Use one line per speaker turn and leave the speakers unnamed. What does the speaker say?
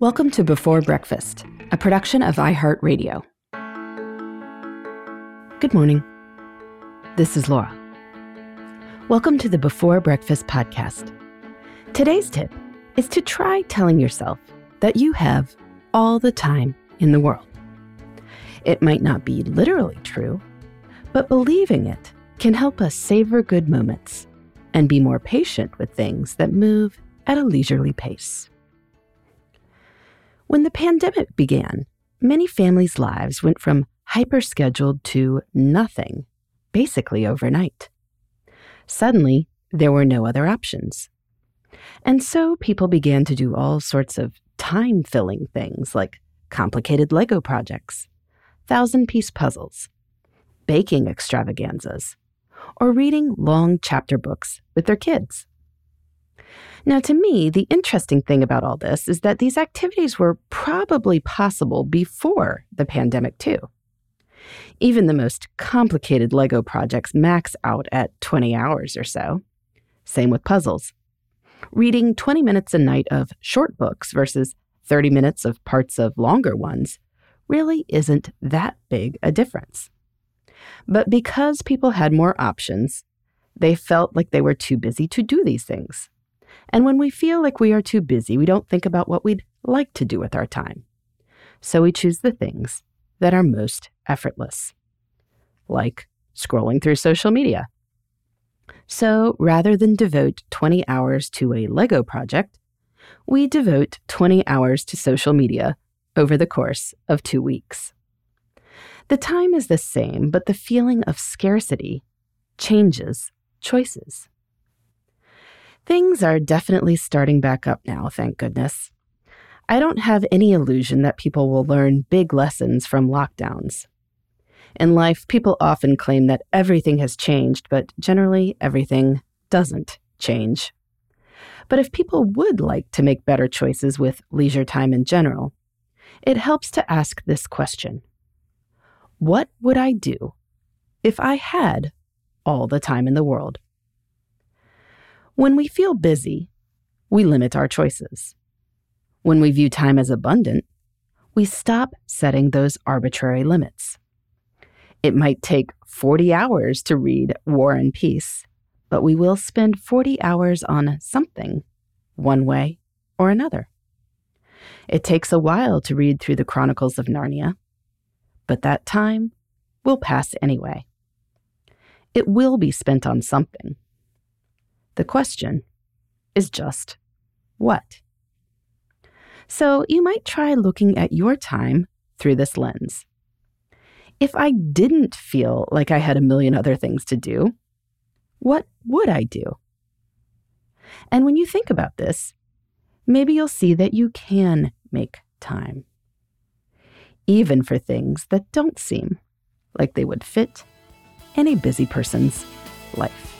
Welcome to Before Breakfast, a production of iHeartRadio. Good morning. This is Laura. Welcome to the Before Breakfast podcast. Today's tip is to try telling yourself that you have all the time in the world. It might not be literally true, but believing it can help us savor good moments and be more patient with things that move at a leisurely pace. When the pandemic began, many families' lives went from hyper-scheduled to nothing, basically overnight. Suddenly, there were no other options. And so people began to do all sorts of time filling things like complicated Lego projects, thousand piece puzzles, baking extravaganzas, or reading long chapter books with their kids. Now, to me, the interesting thing about all this is that these activities were probably possible before the pandemic, too. Even the most complicated Lego projects max out at 20 hours or so. Same with puzzles. Reading 20 minutes a night of short books versus 30 minutes of parts of longer ones really isn't that big a difference. But because people had more options, they felt like they were too busy to do these things. And when we feel like we are too busy, we don't think about what we'd like to do with our time. So we choose the things that are most effortless, like scrolling through social media. So rather than devote 20 hours to a Lego project, we devote 20 hours to social media over the course of two weeks. The time is the same, but the feeling of scarcity changes choices. Things are definitely starting back up now, thank goodness. I don't have any illusion that people will learn big lessons from lockdowns. In life, people often claim that everything has changed, but generally, everything doesn't change. But if people would like to make better choices with leisure time in general, it helps to ask this question What would I do if I had all the time in the world? When we feel busy, we limit our choices. When we view time as abundant, we stop setting those arbitrary limits. It might take 40 hours to read War and Peace, but we will spend 40 hours on something, one way or another. It takes a while to read through the Chronicles of Narnia, but that time will pass anyway. It will be spent on something. The question is just what? So you might try looking at your time through this lens. If I didn't feel like I had a million other things to do, what would I do? And when you think about this, maybe you'll see that you can make time, even for things that don't seem like they would fit in a busy person's life.